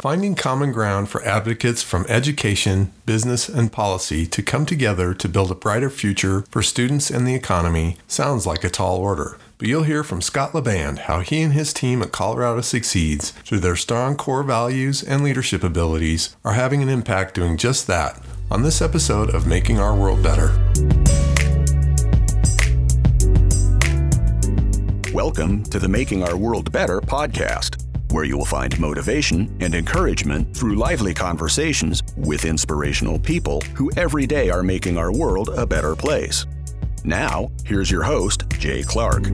Finding common ground for advocates from education, business, and policy to come together to build a brighter future for students and the economy sounds like a tall order. But you'll hear from Scott Laband how he and his team at Colorado Succeeds, through their strong core values and leadership abilities, are having an impact doing just that on this episode of Making Our World Better. Welcome to the Making Our World Better podcast where you will find motivation and encouragement through lively conversations with inspirational people who every day are making our world a better place. Now, here's your host, Jay Clark.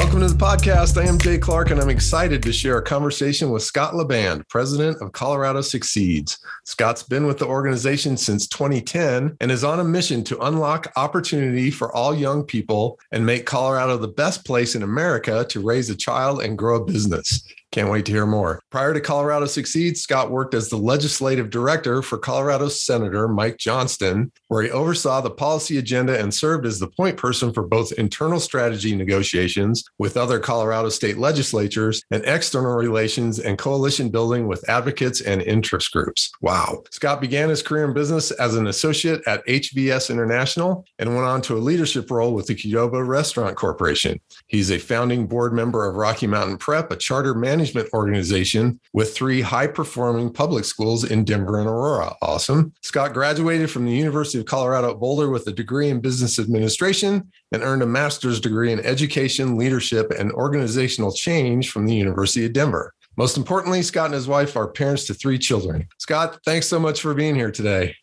Welcome to the podcast. I am Jay Clark, and I'm excited to share a conversation with Scott Laband, president of Colorado Succeeds. Scott's been with the organization since 2010 and is on a mission to unlock opportunity for all young people and make Colorado the best place in America to raise a child and grow a business. Can't wait to hear more. Prior to Colorado Succeeds, Scott worked as the legislative director for Colorado Senator Mike Johnston, where he oversaw the policy agenda and served as the point person for both internal strategy negotiations with other Colorado state legislatures and external relations and coalition building with advocates and interest groups. Wow. Scott began his career in business as an associate at HVS International and went on to a leadership role with the Qdoba Restaurant Corporation. He's a founding board member of Rocky Mountain Prep, a charter management management organization with three high performing public schools in Denver and Aurora. Awesome. Scott graduated from the University of Colorado at Boulder with a degree in business administration and earned a master's degree in education, leadership, and organizational change from the University of Denver. Most importantly, Scott and his wife are parents to three children. Scott, thanks so much for being here today.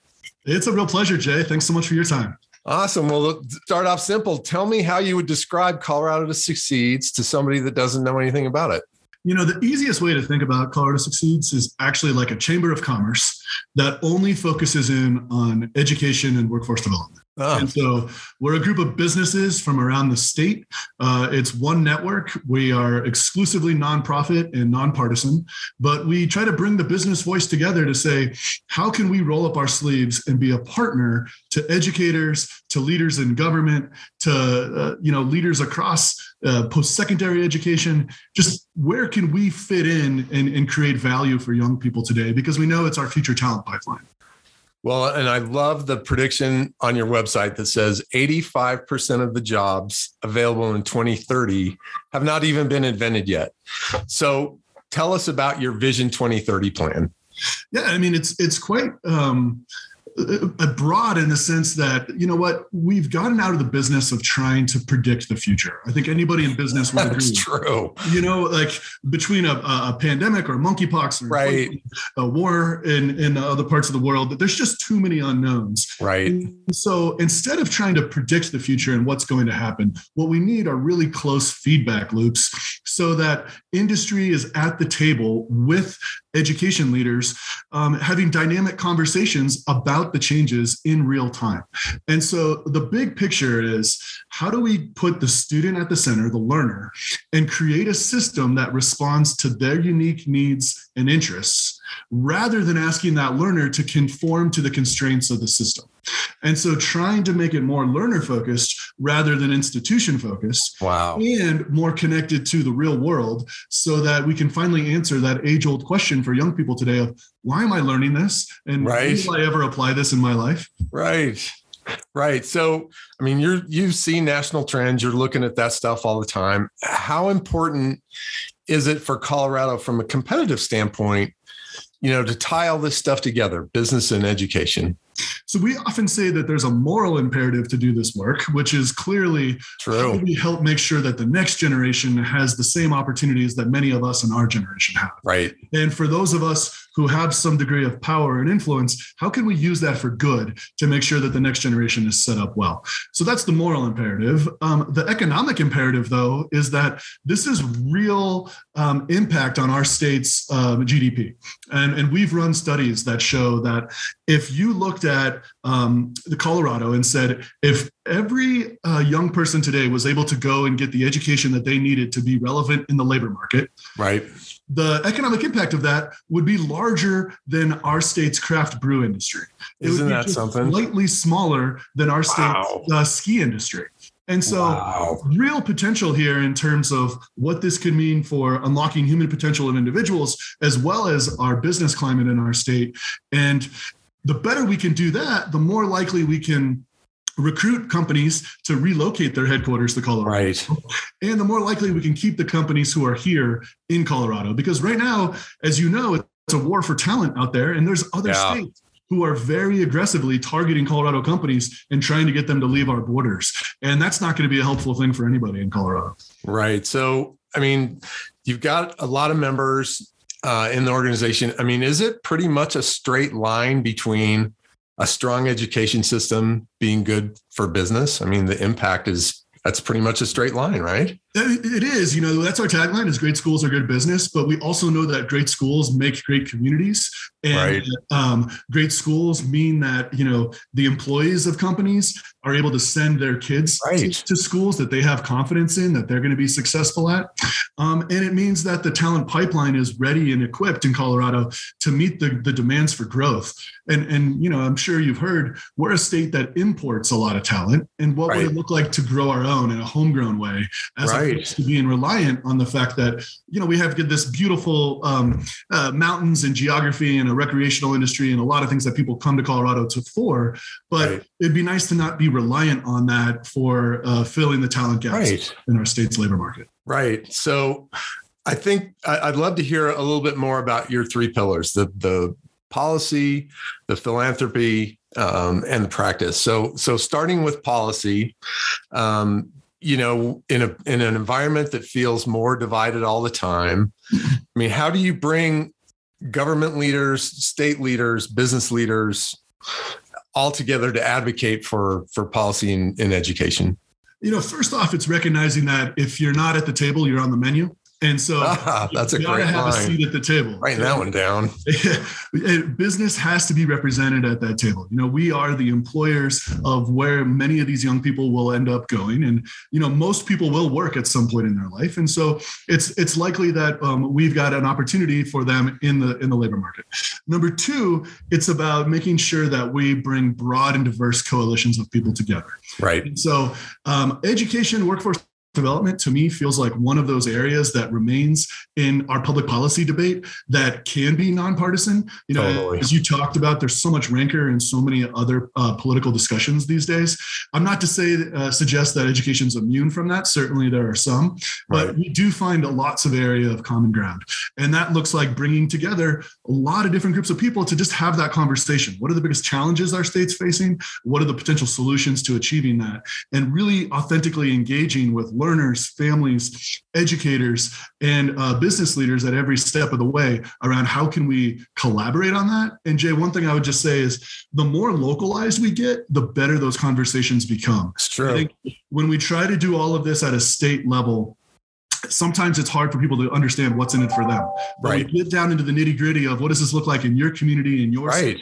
It's a real pleasure, Jay. Thanks so much for your time. Awesome. Well, start off simple. Tell me how you would describe Colorado to Succeeds to somebody that doesn't know anything about it. You know, the easiest way to think about Colorado Succeeds is actually like a chamber of commerce that only focuses in on education and workforce development. Oh. And so we're a group of businesses from around the state. Uh, it's one network. We are exclusively nonprofit and nonpartisan, but we try to bring the business voice together to say, how can we roll up our sleeves and be a partner to educators, to leaders in government, to uh, you know leaders across uh, post-secondary education? Just where can we fit in and, and create value for young people today? Because we know it's our future talent pipeline. Well, and I love the prediction on your website that says 85% of the jobs available in 2030 have not even been invented yet. So tell us about your Vision 2030 plan. Yeah, I mean it's it's quite um, broad in the sense that you know what we've gotten out of the business of trying to predict the future. I think anybody in business would That's agree. true. You know, like between a, a pandemic or monkeypox or right. a war in in other parts of the world, there's just too many unknowns. Right. And so instead of trying to predict the future and what's going to happen, what we need are really close feedback loops so that industry is at the table with education leaders um, having dynamic conversations about the changes in real time. And so the big picture is how do we put the student at the center, the learner, and create a system that responds to their unique needs and interests rather than asking that learner to conform to the constraints of the system. And so trying to make it more learner focused rather than institution focused. Wow. And more connected to the real world so that we can finally answer that age old question for young people today of why am I learning this? And right. will I ever apply this in my life? Right. Right. So, I mean, you're you see national trends, you're looking at that stuff all the time. How important is it for Colorado from a competitive standpoint you know, to tie all this stuff together, business and education? So we often say that there's a moral imperative to do this work, which is clearly True. how we help make sure that the next generation has the same opportunities that many of us in our generation have. Right. And for those of us who have some degree of power and influence, how can we use that for good to make sure that the next generation is set up well? So that's the moral imperative. Um, the economic imperative, though, is that this is real um, impact on our state's um, GDP. And, and we've run studies that show that if you looked at um, the Colorado and said, if every uh, young person today was able to go and get the education that they needed to be relevant in the labor market, right? The economic impact of that would be larger than our state's craft brew industry. Isn't that something? Slightly smaller than our state's wow. uh, ski industry. And so, wow. real potential here in terms of what this could mean for unlocking human potential of individuals, as well as our business climate in our state. And the better we can do that, the more likely we can recruit companies to relocate their headquarters to Colorado. Right. And the more likely we can keep the companies who are here in Colorado. Because right now, as you know, it's a war for talent out there, and there's other yeah. states who are very aggressively targeting Colorado companies and trying to get them to leave our borders. And that's not going to be a helpful thing for anybody in Colorado. Right. So, I mean, you've got a lot of members uh, in the organization. I mean, is it pretty much a straight line between a strong education system being good for business? I mean, the impact is that's pretty much a straight line, right? It is. You know, that's our tagline is great schools are good business, but we also know that great schools make great communities. And right. um, great schools mean that, you know, the employees of companies are able to send their kids right. to, to, schools that they have confidence in, that they're going to be successful at. Um, and it means that the talent pipeline is ready and equipped in Colorado to meet the, the demands for growth. And, and, you know, I'm sure you've heard we're a state that imports a lot of talent. And what right. would it look like to grow our own in a homegrown way as right right. to being reliant on the fact that you know we have this beautiful um, uh, mountains and geography and a recreational industry and a lot of things that people come to Colorado to for. But right. it'd be nice to not be reliant on that for uh, filling the talent gaps right. in our state's labor market. Right. So. I think I'd love to hear a little bit more about your three pillars: the the policy, the philanthropy, um, and the practice. So, so starting with policy, um, you know in a in an environment that feels more divided all the time mm-hmm. i mean how do you bring government leaders state leaders business leaders all together to advocate for for policy in, in education? You know first off it's recognizing that if you're not at the table you're on the menu and so ah, that's a great have line. a seat at the table. Writing that one down. Business has to be represented at that table. You know, we are the employers of where many of these young people will end up going, and you know, most people will work at some point in their life, and so it's it's likely that um, we've got an opportunity for them in the in the labor market. Number two, it's about making sure that we bring broad and diverse coalitions of people together. Right. And so, um, education, workforce development to me feels like one of those areas that remains in our public policy debate that can be nonpartisan. You know, totally. as you talked about, there's so much rancor and so many other uh, political discussions these days. I'm not to say uh, suggest that education is immune from that. Certainly, there are some, but right. we do find lots of area of common ground, and that looks like bringing together a lot of different groups of people to just have that conversation. What are the biggest challenges our state's facing? What are the potential solutions to achieving that? And really authentically engaging with learners, families, educators, and uh, business leaders at every step of the way around how can we collaborate on that. And Jay, one thing I would just say is the more localized we get, the better those conversations become. It's true. when we try to do all of this at a state level, sometimes it's hard for people to understand what's in it for them. But right. get down into the nitty gritty of what does this look like in your community, in your right.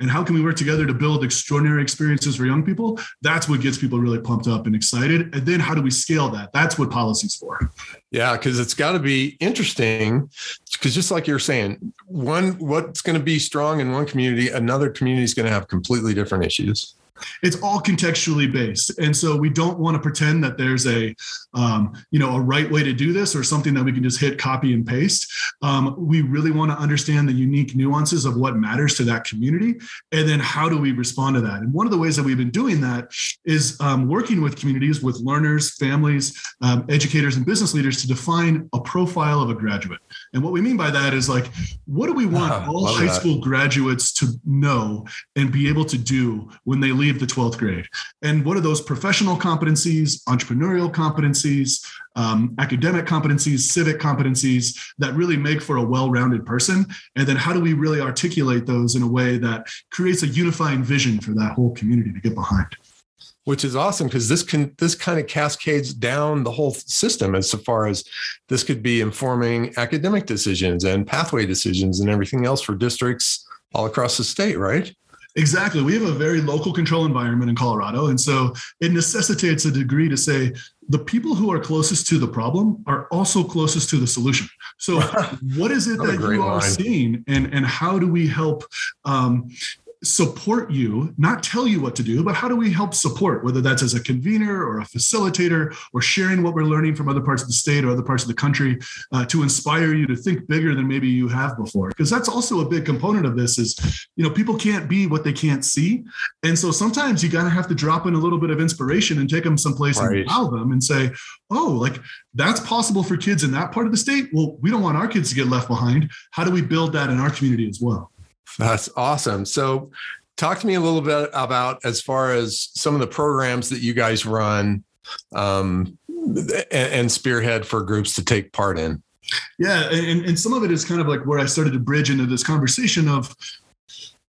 and how can we work together to build extraordinary experiences for young people? That's what gets people really pumped up and excited. And then how do we scale that? That's what policy's for. Yeah, because it's got to be interesting. Because just like you're saying, one what's going to be strong in one community, another community is going to have completely different issues it's all contextually based. And so we don't want to pretend that there's a um, you know a right way to do this or something that we can just hit copy and paste. Um, we really want to understand the unique nuances of what matters to that community and then how do we respond to that. And one of the ways that we've been doing that is um, working with communities with learners families um, educators and business leaders to define a profile of a graduate and what we mean by that is like what do we want all high that. school graduates to know and be able to do when they leave leave the 12th grade. And what are those professional competencies, entrepreneurial competencies, um, academic competencies, civic competencies that really make for a well rounded person? And then how do we really articulate those in a way that creates a unifying vision for that whole community to get behind? Which is awesome because this can this kind of cascades down the whole system as far as this could be informing academic decisions and pathway decisions and everything else for districts all across the state right Exactly. We have a very local control environment in Colorado. And so it necessitates a degree to say the people who are closest to the problem are also closest to the solution. So, what is it that you are line. seeing, and, and how do we help? Um, support you, not tell you what to do, but how do we help support, whether that's as a convener or a facilitator or sharing what we're learning from other parts of the state or other parts of the country uh, to inspire you to think bigger than maybe you have before. Because that's also a big component of this is, you know, people can't be what they can't see. And so sometimes you got to have to drop in a little bit of inspiration and take them someplace right. and wow them and say, oh, like that's possible for kids in that part of the state. Well, we don't want our kids to get left behind. How do we build that in our community as well? That's awesome. So, talk to me a little bit about as far as some of the programs that you guys run um, and, and spearhead for groups to take part in. Yeah, and, and some of it is kind of like where I started to bridge into this conversation of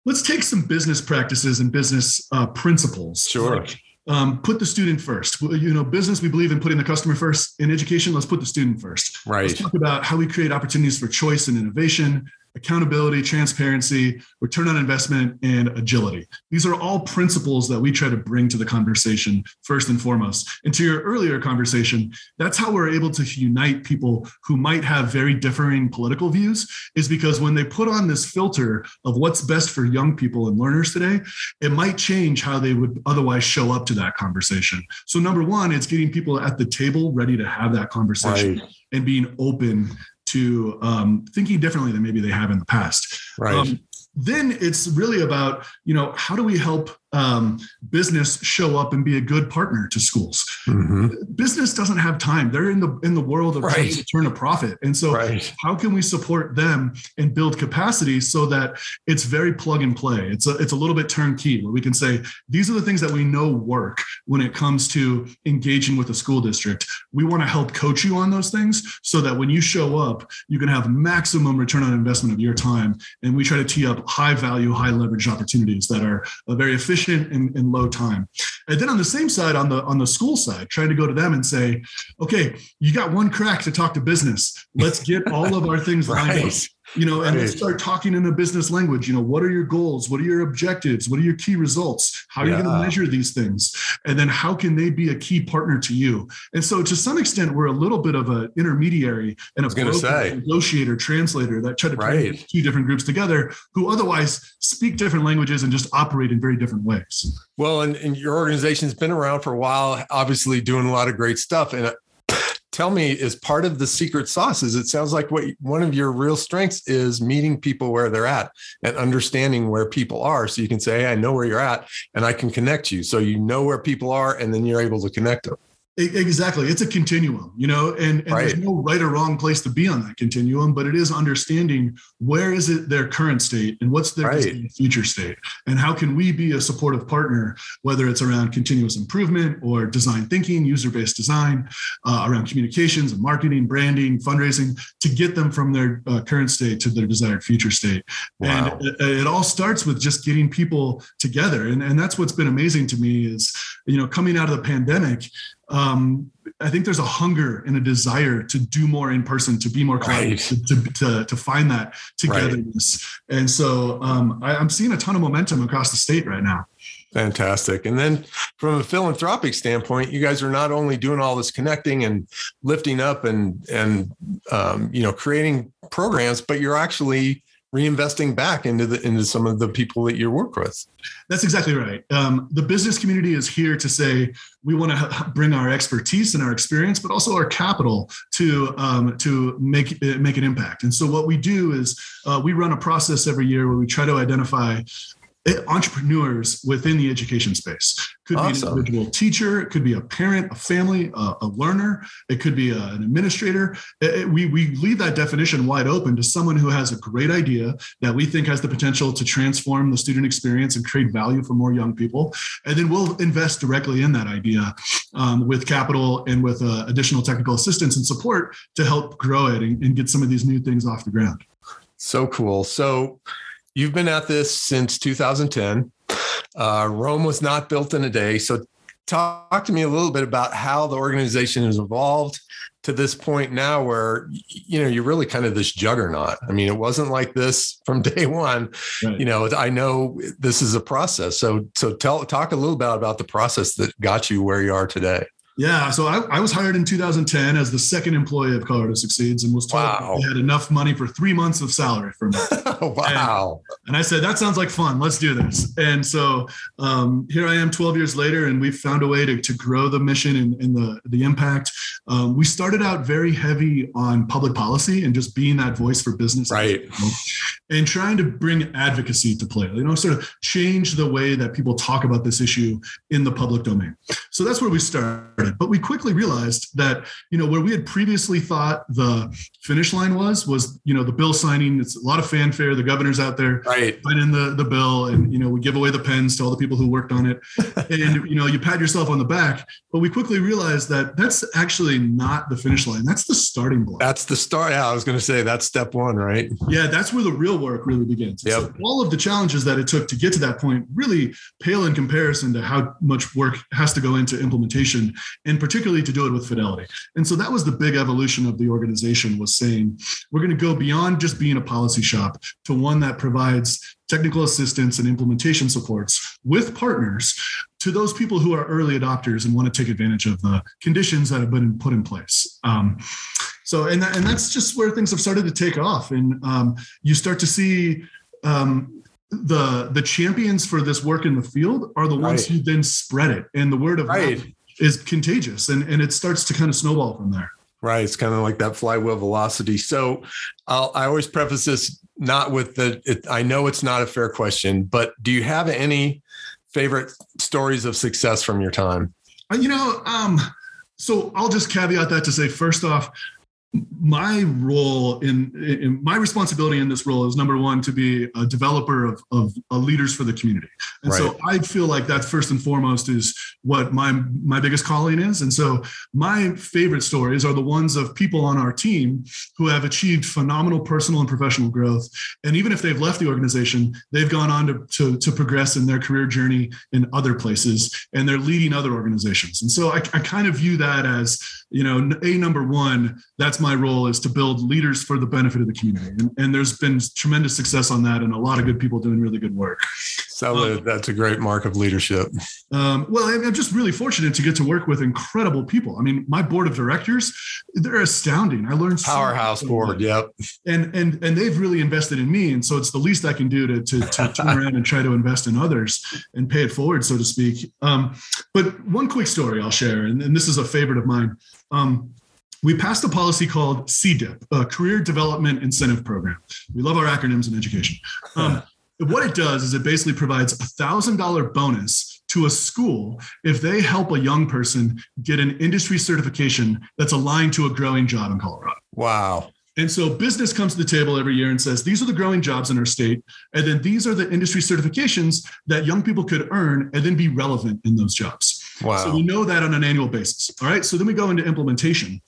let's take some business practices and business uh, principles. Sure. Like, um, put the student first. You know, business, we believe in putting the customer first. In education, let's put the student first. Right. Let's talk about how we create opportunities for choice and innovation, accountability, transparency, return on investment, and agility. These are all principles that we try to bring to the conversation first and foremost. And to your earlier conversation, that's how we're able to unite people who might have very differing political views, is because when they put on this filter of what's best for young people and learners today, it might change how they would otherwise show up to that conversation. So, number one, it's getting people at the table ready to have that conversation. Right and being open to um, thinking differently than maybe they have in the past. Right. Um, then it's really about you know how do we help um, business show up and be a good partner to schools. Mm-hmm. Business doesn't have time; they're in the in the world of right. trying to turn a profit, and so right. how can we support them and build capacity so that it's very plug and play? It's a it's a little bit turnkey where we can say these are the things that we know work when it comes to engaging with a school district. We want to help coach you on those things so that when you show up, you can have maximum return on investment of your time, and we try to tee up high value, high leverage opportunities that are very efficient efficient in low time. And then on the same side, on the on the school side, trying to go to them and say, okay, you got one crack to talk to business. Let's get all of our things lined right. up you know, and right. let's start talking in a business language. You know, what are your goals? What are your objectives? What are your key results? How are yeah. you going to measure these things? And then how can they be a key partner to you? And so, to some extent, we're a little bit of an intermediary and a broker, negotiator, translator that try to right. bring two different groups together who otherwise speak different languages and just operate in very different ways. Well, and, and your organization's been around for a while, obviously doing a lot of great stuff. And tell me is part of the secret sauce is it sounds like what one of your real strengths is meeting people where they're at and understanding where people are. So you can say hey, i know where you're at and i can connect you. So you know where people are and then you're able to connect them Exactly. It's a continuum, you know, and, and right. there's no right or wrong place to be on that continuum, but it is understanding where is it their current state and what's their right. future state and how can we be a supportive partner, whether it's around continuous improvement or design thinking, user-based design, uh, around communications and marketing, branding, fundraising to get them from their uh, current state to their desired future state. Wow. And it, it, all starts with just getting people together. And, and that's what's been amazing to me is, you know, coming out of the pandemic, um, I think there's a hunger and a desire to do more in person, to be more collaborative, right. to, to, to, find that togetherness. Right. And so um, I, I'm seeing a ton of momentum across the state right now. Fantastic. And then from a philanthropic standpoint, you guys are not only doing all this connecting and lifting up and and um, you know creating programs, but you're actually reinvesting back into the into some of the people that you work with. That's exactly right. Um, the business community is here to say we want to bring our expertise and our experience, but also our capital to um, to make make an impact. And so what we do is uh, we run a process every year where we try to identify entrepreneurs within the education space. Could awesome. be an individual teacher, it could be a parent, a family, a, a learner, it could be a, an administrator. It, it, we, we leave that definition wide open to someone who has a great idea that we think has the potential to transform the student experience and create value for more young people. And then we'll invest directly in that idea um, with capital and with uh, additional technical assistance and support to help grow it and, and get some of these new things off the ground. So cool. So, you've been at this since 2010. Uh, Rome was not built in a day. So, talk to me a little bit about how the organization has evolved to this point now where you know you're really kind of this juggernaut i mean it wasn't like this from day one right. you know i know this is a process so so tell talk a little bit about the process that got you where you are today yeah, so I, I, was hired in 2010 as the second employee of Colorado Succeeds and was told wow. they had enough money for three months of salary for me. wow. And I said, that sounds like fun. Let's do this. And so um, here I am 12 years later, and we've found a way to, to grow the mission and, and the, the impact. Um, we started out very heavy on public policy and just being that voice for business. Right. And trying to bring advocacy to play, you know, sort of change the way that people talk about this issue in the public domain. So that's where we started. But we quickly realized that, you know, where we had previously thought the finish line was, was, you know, the bill signing, it's a lot of fanfare, the governor's out there right. signing the, the bill, and, you know, we give away the pens to all the people who worked on it. and, you know, you pat yourself on the back. But we quickly realized that that's actually not the finish line. That's the starting block. That's the start. Yeah, I was going to say that's step one, right? Yeah, that's where the real work really begins. Yep. So all of the challenges that it took to get to that point really pale in comparison to how much work has to go into implementation, and particularly to do it with fidelity. And so that was the big evolution of the organization was saying we're going to go beyond just being a policy shop to one that provides technical assistance and implementation supports with partners to those people who are early adopters and want to take advantage of the conditions that have been put in place. Um, so, and, that, and that's just where things have started to take off. And um, you start to see um, the the champions for this work in the field are the ones right. who then spread it. And the word of right. mouth is contagious and, and it starts to kind of snowball from there. Right. It's kind of like that flywheel velocity. So I'll, I always preface this not with the, it, I know it's not a fair question, but do you have any favorite stories of success from your time? Uh, you know, um, so I'll just caveat that to say, first off, my role in, in, my responsibility in this role is number one to be a developer of, of leaders for the community. And right. so i feel like that's first and foremost is what my my biggest calling is. And so my favorite stories are the ones of people on our team who have achieved phenomenal personal and professional growth. And even if they've left the organization they've gone on to, to, to progress in their career journey in other places and they're leading other organizations. And so I, I kind of view that as you know a number one that's my role is to build leaders for the benefit of the community. And, and there's been tremendous success on that and a lot of good people doing really good work. So um, that's a great mark of leadership. Um, well, I'm just really fortunate to get to work with incredible people. I mean, my board of directors, they're astounding. I learned powerhouse so board. Yep. And, and, and they've really invested in me. And so it's the least I can do to, to, to turn around and try to invest in others and pay it forward, so to speak. Um, but one quick story I'll share, and, and this is a favorite of mine. Um, we passed a policy called CDIP, a Career Development Incentive Program. We love our acronyms in education. Um, what it does is it basically provides a $1,000 bonus to a school if they help a young person get an industry certification that's aligned to a growing job in Colorado. Wow. And so business comes to the table every year and says, these are the growing jobs in our state. And then these are the industry certifications that young people could earn and then be relevant in those jobs. Wow. So we know that on an annual basis. All right. So then we go into implementation.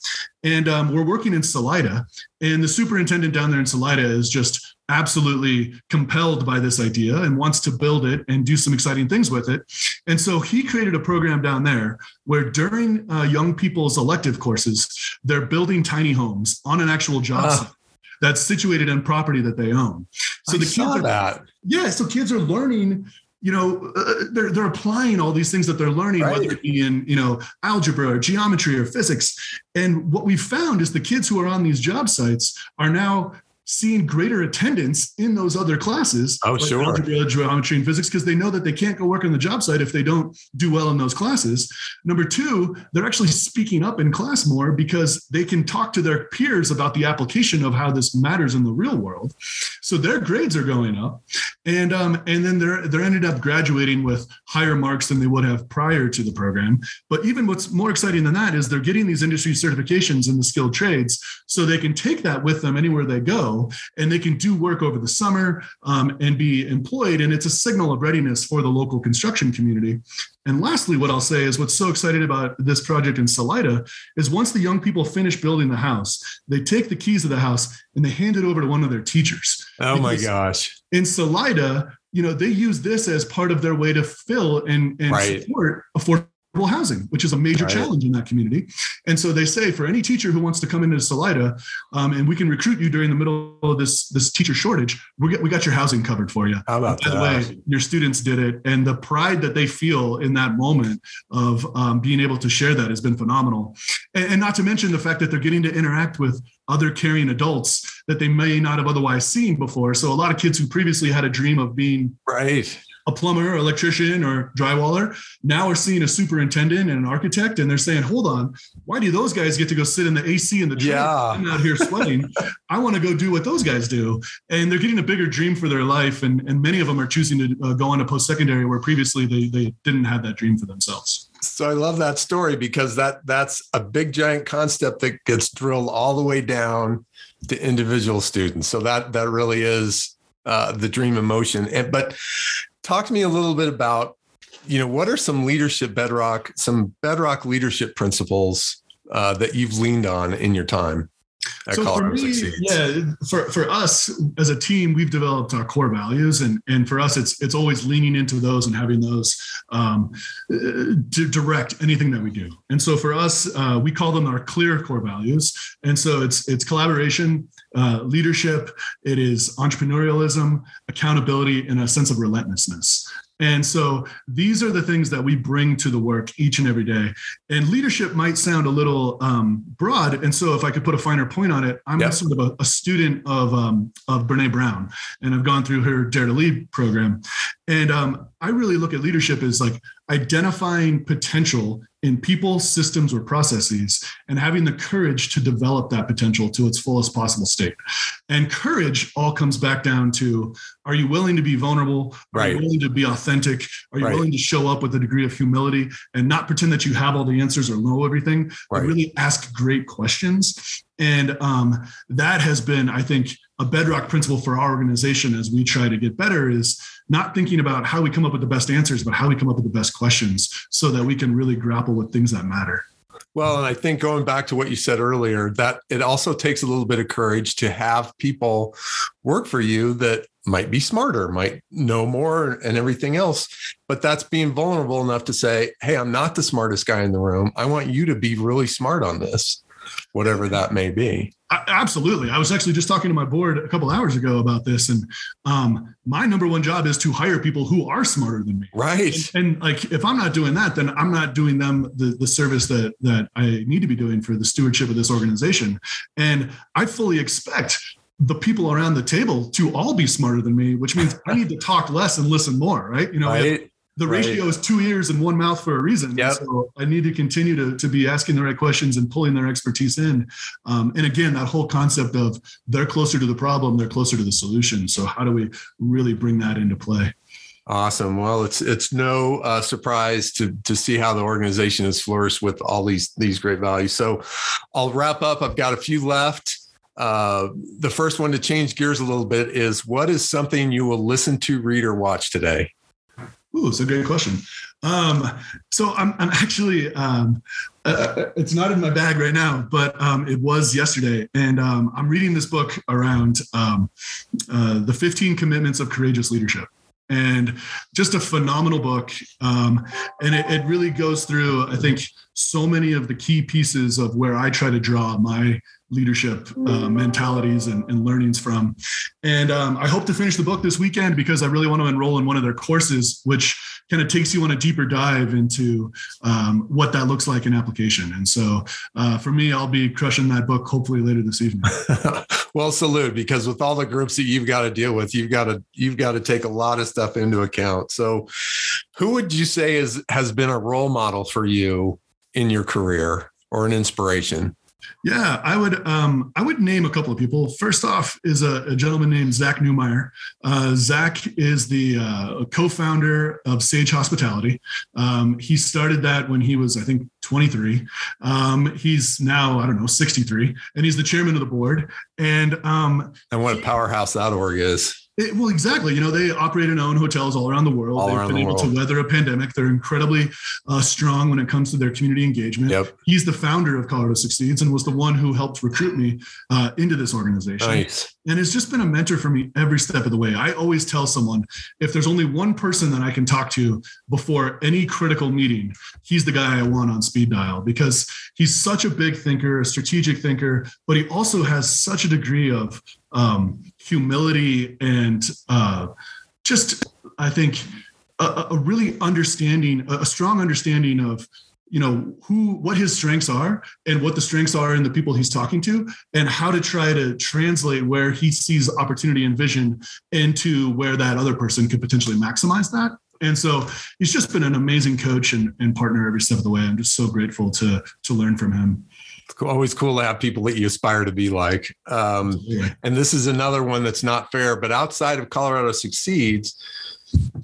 And um, we're working in Salida. And the superintendent down there in Salida is just absolutely compelled by this idea and wants to build it and do some exciting things with it. And so he created a program down there where during uh, young people's elective courses, they're building tiny homes on an actual job uh. site that's situated in property that they own. So I the kids are that. Yeah, so kids are learning you know uh, they're, they're applying all these things that they're learning right. whether it be in you know algebra or geometry or physics and what we found is the kids who are on these job sites are now seeing greater attendance in those other classes oh like sure. algebra geometry and physics because they know that they can't go work on the job site if they don't do well in those classes. Number two they're actually speaking up in class more because they can talk to their peers about the application of how this matters in the real world. So their grades are going up and um, and then they're they're ended up graduating with higher marks than they would have prior to the program. But even what's more exciting than that is they're getting these industry certifications in the skilled trades so they can take that with them anywhere they go and they can do work over the summer um, and be employed. And it's a signal of readiness for the local construction community. And lastly, what I'll say is what's so exciting about this project in Salida is once the young people finish building the house, they take the keys of the house and they hand it over to one of their teachers. Oh my gosh. In Salida, you know, they use this as part of their way to fill and, and right. support affordable housing, which is a major right. challenge in that community. And so they say for any teacher who wants to come into Salida, um, and we can recruit you during the middle of this this teacher shortage, we get we got your housing covered for you. How about by that? the way, your students did it, and the pride that they feel in that moment of um, being able to share that has been phenomenal. And, and not to mention the fact that they're getting to interact with other caring adults that they may not have otherwise seen before. So a lot of kids who previously had a dream of being right a plumber, electrician, or drywaller now are seeing a superintendent and an architect, and they're saying, "Hold on, why do those guys get to go sit in the AC in the? Yeah. I'm out here sweating. I want to go do what those guys do." And they're getting a bigger dream for their life, and and many of them are choosing to uh, go on to post secondary where previously they they didn't have that dream for themselves. So I love that story because that that's a big giant concept that gets drilled all the way down to individual students. So that that really is uh, the dream emotion. And but talk to me a little bit about you know what are some leadership bedrock some bedrock leadership principles uh, that you've leaned on in your time so for me, yeah, for, for us as a team, we've developed our core values, and and for us, it's it's always leaning into those and having those um, to direct anything that we do. And so for us, uh, we call them our clear core values. And so it's it's collaboration, uh, leadership, it is entrepreneurialism, accountability, and a sense of relentlessness. And so these are the things that we bring to the work each and every day. And leadership might sound a little um, broad. And so if I could put a finer point on it, I'm yep. sort of a, a student of, um, of Brene Brown, and I've gone through her Dare to Lead program. And um, I really look at leadership as like identifying potential in people, systems, or processes, and having the courage to develop that potential to its fullest possible state. And courage all comes back down to are you willing to be vulnerable? Are right. you willing to be authentic? Are you right. willing to show up with a degree of humility and not pretend that you have all the answers or know everything, right. but really ask great questions? And um, that has been, I think, a bedrock principle for our organization as we try to get better is not thinking about how we come up with the best answers, but how we come up with the best questions so that we can really grapple with things that matter. Well, and I think going back to what you said earlier, that it also takes a little bit of courage to have people work for you that might be smarter, might know more and everything else. But that's being vulnerable enough to say, hey, I'm not the smartest guy in the room. I want you to be really smart on this whatever that may be. Absolutely. I was actually just talking to my board a couple hours ago about this, and um, my number one job is to hire people who are smarter than me. Right. And, and, like, if I'm not doing that, then I'm not doing them the the service that that I need to be doing for the stewardship of this organization. And I fully expect the people around the table to all be smarter than me, which means I need to talk less and listen more. Right. You know. Right the right. ratio is two ears and one mouth for a reason. Yep. So I need to continue to, to be asking the right questions and pulling their expertise in. Um, and again, that whole concept of they're closer to the problem, they're closer to the solution. So how do we really bring that into play? Awesome. Well, it's it's no uh, surprise to to see how the organization has flourished with all these these great values. So, I'll wrap up. I've got a few left. Uh, the first one to change gears a little bit is what is something you will listen to, read, or watch today? Ooh, it's a great question. Um, so I'm, I'm actually, um, uh, uh, it's not in my bag right now, but um, it was yesterday. And um, I'm reading this book around um, uh, the 15 commitments of courageous leadership. And just a phenomenal book. Um, and it, it really goes through, I think, so many of the key pieces of where I try to draw my leadership uh, mentalities and, and, learnings from. And um, I hope to finish the book this weekend because I really want to enroll in one of their courses, which kind of takes you on a deeper dive into um, what that looks like in application. And so uh, for me, I'll be crushing that book hopefully later this evening. well, salute because with all the groups that you've got to deal with, you've got to you've got to take a lot of stuff into account. So, who would you say is has been a role model for you in your career or an inspiration? Yeah, I would um, I would name a couple of people. First off is a, a gentleman named Zach Neumeyer. Uh, Zach is the uh, co-founder of Sage Hospitality. Um, he started that when he was, I think, 23. Um, he's now, I don't know, 63, and he's the chairman of the board. And um, and what a powerhouse that org is. It, well, exactly. You know, they operate and own hotels all around the world. All They've been the able world. to weather a pandemic. They're incredibly uh, strong when it comes to their community engagement. Yep. He's the founder of Colorado Succeeds and was the one who helped recruit me uh, into this organization. Nice. And has just been a mentor for me every step of the way. I always tell someone if there's only one person that I can talk to before any critical meeting, he's the guy I want on speed dial because he's such a big thinker, a strategic thinker, but he also has such a degree of um, humility and uh, just, I think, a, a, really understanding, a strong understanding of you know who what his strengths are and what the strengths are in the people he's talking to and how to try to translate where he sees opportunity and vision into where that other person could potentially maximize that. And so he's just been an amazing coach and, and partner every step of the way. I'm just so grateful to to learn from him it's always cool to have people that you aspire to be like um, and this is another one that's not fair but outside of colorado succeeds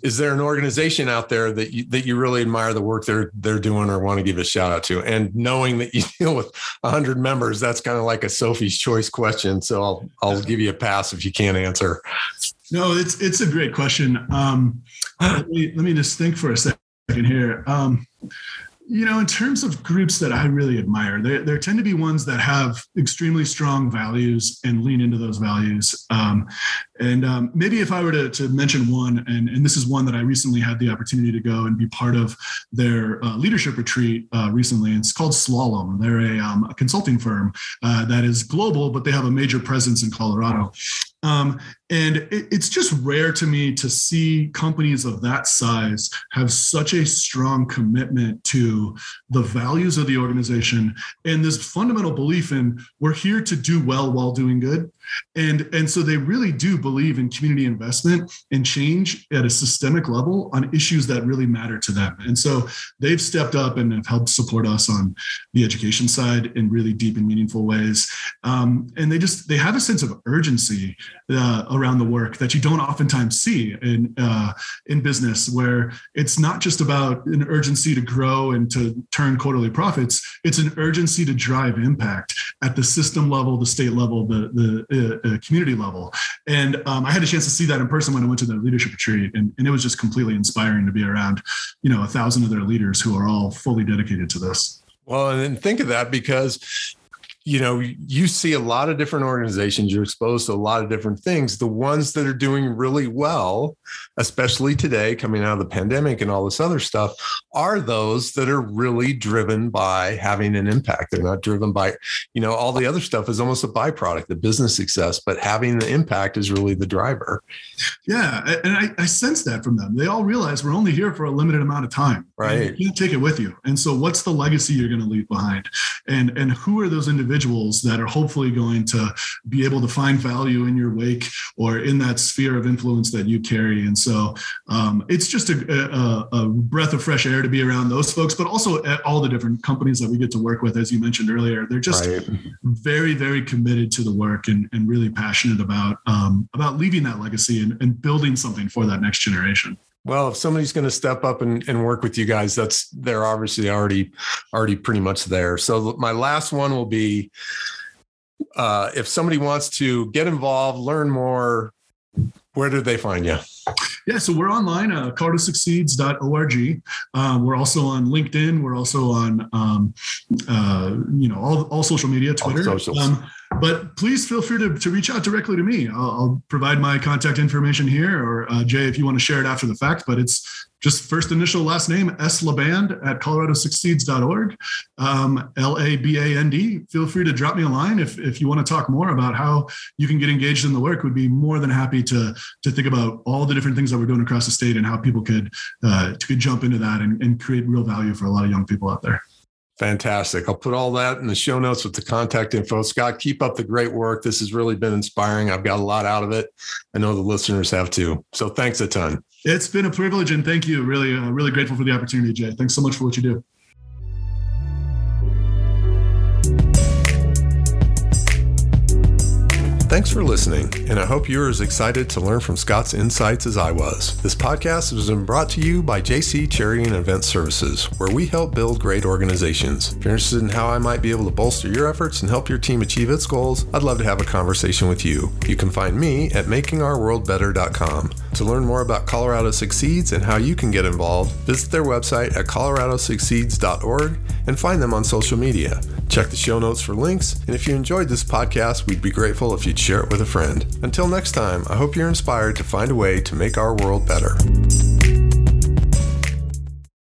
is there an organization out there that you, that you really admire the work they're they're doing or want to give a shout out to? And knowing that you deal with hundred members, that's kind of like a Sophie's choice question. So I'll I'll give you a pass if you can't answer. No, it's it's a great question. Um, let me let me just think for a second here. Um, you know, in terms of groups that I really admire, there, there tend to be ones that have extremely strong values and lean into those values. Um, and um, maybe if I were to, to mention one, and, and, this is one that I recently had the opportunity to go and be part of their uh, leadership retreat uh, recently. It's called Slalom. They're a, um, a consulting firm uh, that is global, but they have a major presence in Colorado. Um, and it, it's just rare to me to see companies of that size have such a strong commitment to the values of the organization and this fundamental belief in we're here to do well while doing good. And, and so they really do believe in community investment and change at a systemic level on issues that really matter to them. And so they've stepped up and have helped support us on the education side in really deep and meaningful ways. Um, and they just they have a sense of urgency uh, around the work that you don't oftentimes see in uh, in business, where it's not just about an urgency to grow and to turn quarterly profits. It's an urgency to drive impact at the system level, the state level, the the uh, uh, community level. And um, I had a chance to see that in person when I went to the leadership retreat, and, and it was just completely inspiring to be around, you know, a thousand of their leaders who are all fully dedicated to this. Well, and think of that because you know, you see a lot of different organizations, you're exposed to a lot of different things. The ones that are doing really well, especially today, coming out of the pandemic and all this other stuff, are those that are really driven by having an impact. They're not driven by, you know, all the other stuff is almost a byproduct, the business success, but having the impact is really the driver. Yeah. And I, I sense that from them. They all realize we're only here for a limited amount of time. Right. You can't take it with you. And so what's the legacy you're going to leave behind? And and who are those individuals? Individuals that are hopefully going to be able to find value in your wake or in that sphere of influence that you carry. And so um, it's just a, a, a, breath of fresh air to be around those folks, but also all the different companies that we get to work with, as you mentioned earlier. They're just right. very, very committed to the work and, and really passionate about um, about leaving that legacy and, and building something for that next generation. Well, if somebody's going to step up and, and work with you guys, that's they're obviously already already pretty much there. So my last one will be uh, if somebody wants to get involved, learn more, where do they find you? Yeah, so we're online, uh, coloradosucceeds.org. Um, we're also on LinkedIn. We're also on, um, uh, you know, all, all social media, Twitter. Um, but please feel free to, to reach out directly to me. I'll, I'll provide my contact information here, or uh, Jay, if you want to share it after the fact. But it's just first initial last name S Laband at coloradosucceeds.org. Um, L A B A N D. Feel free to drop me a line if, if you want to talk more about how you can get engaged in the work. Would be more than happy to to think about all the different things that we're doing across the state and how people could uh, could jump into that and, and create real value for a lot of young people out there. Fantastic. I'll put all that in the show notes with the contact info. Scott, keep up the great work. This has really been inspiring. I've got a lot out of it. I know the listeners have too. So thanks a ton. It's been a privilege and thank you. Really, uh, really grateful for the opportunity, Jay. Thanks so much for what you do. Thanks for listening, and I hope you're as excited to learn from Scott's insights as I was. This podcast has been brought to you by JC Charity and Event Services, where we help build great organizations. If you're interested in how I might be able to bolster your efforts and help your team achieve its goals, I'd love to have a conversation with you. You can find me at makingourworldbetter.com. To learn more about Colorado Succeeds and how you can get involved, visit their website at coloradosucceeds.org and find them on social media. Check the show notes for links, and if you enjoyed this podcast, we'd be grateful if you'd share it with a friend. Until next time, I hope you're inspired to find a way to make our world better.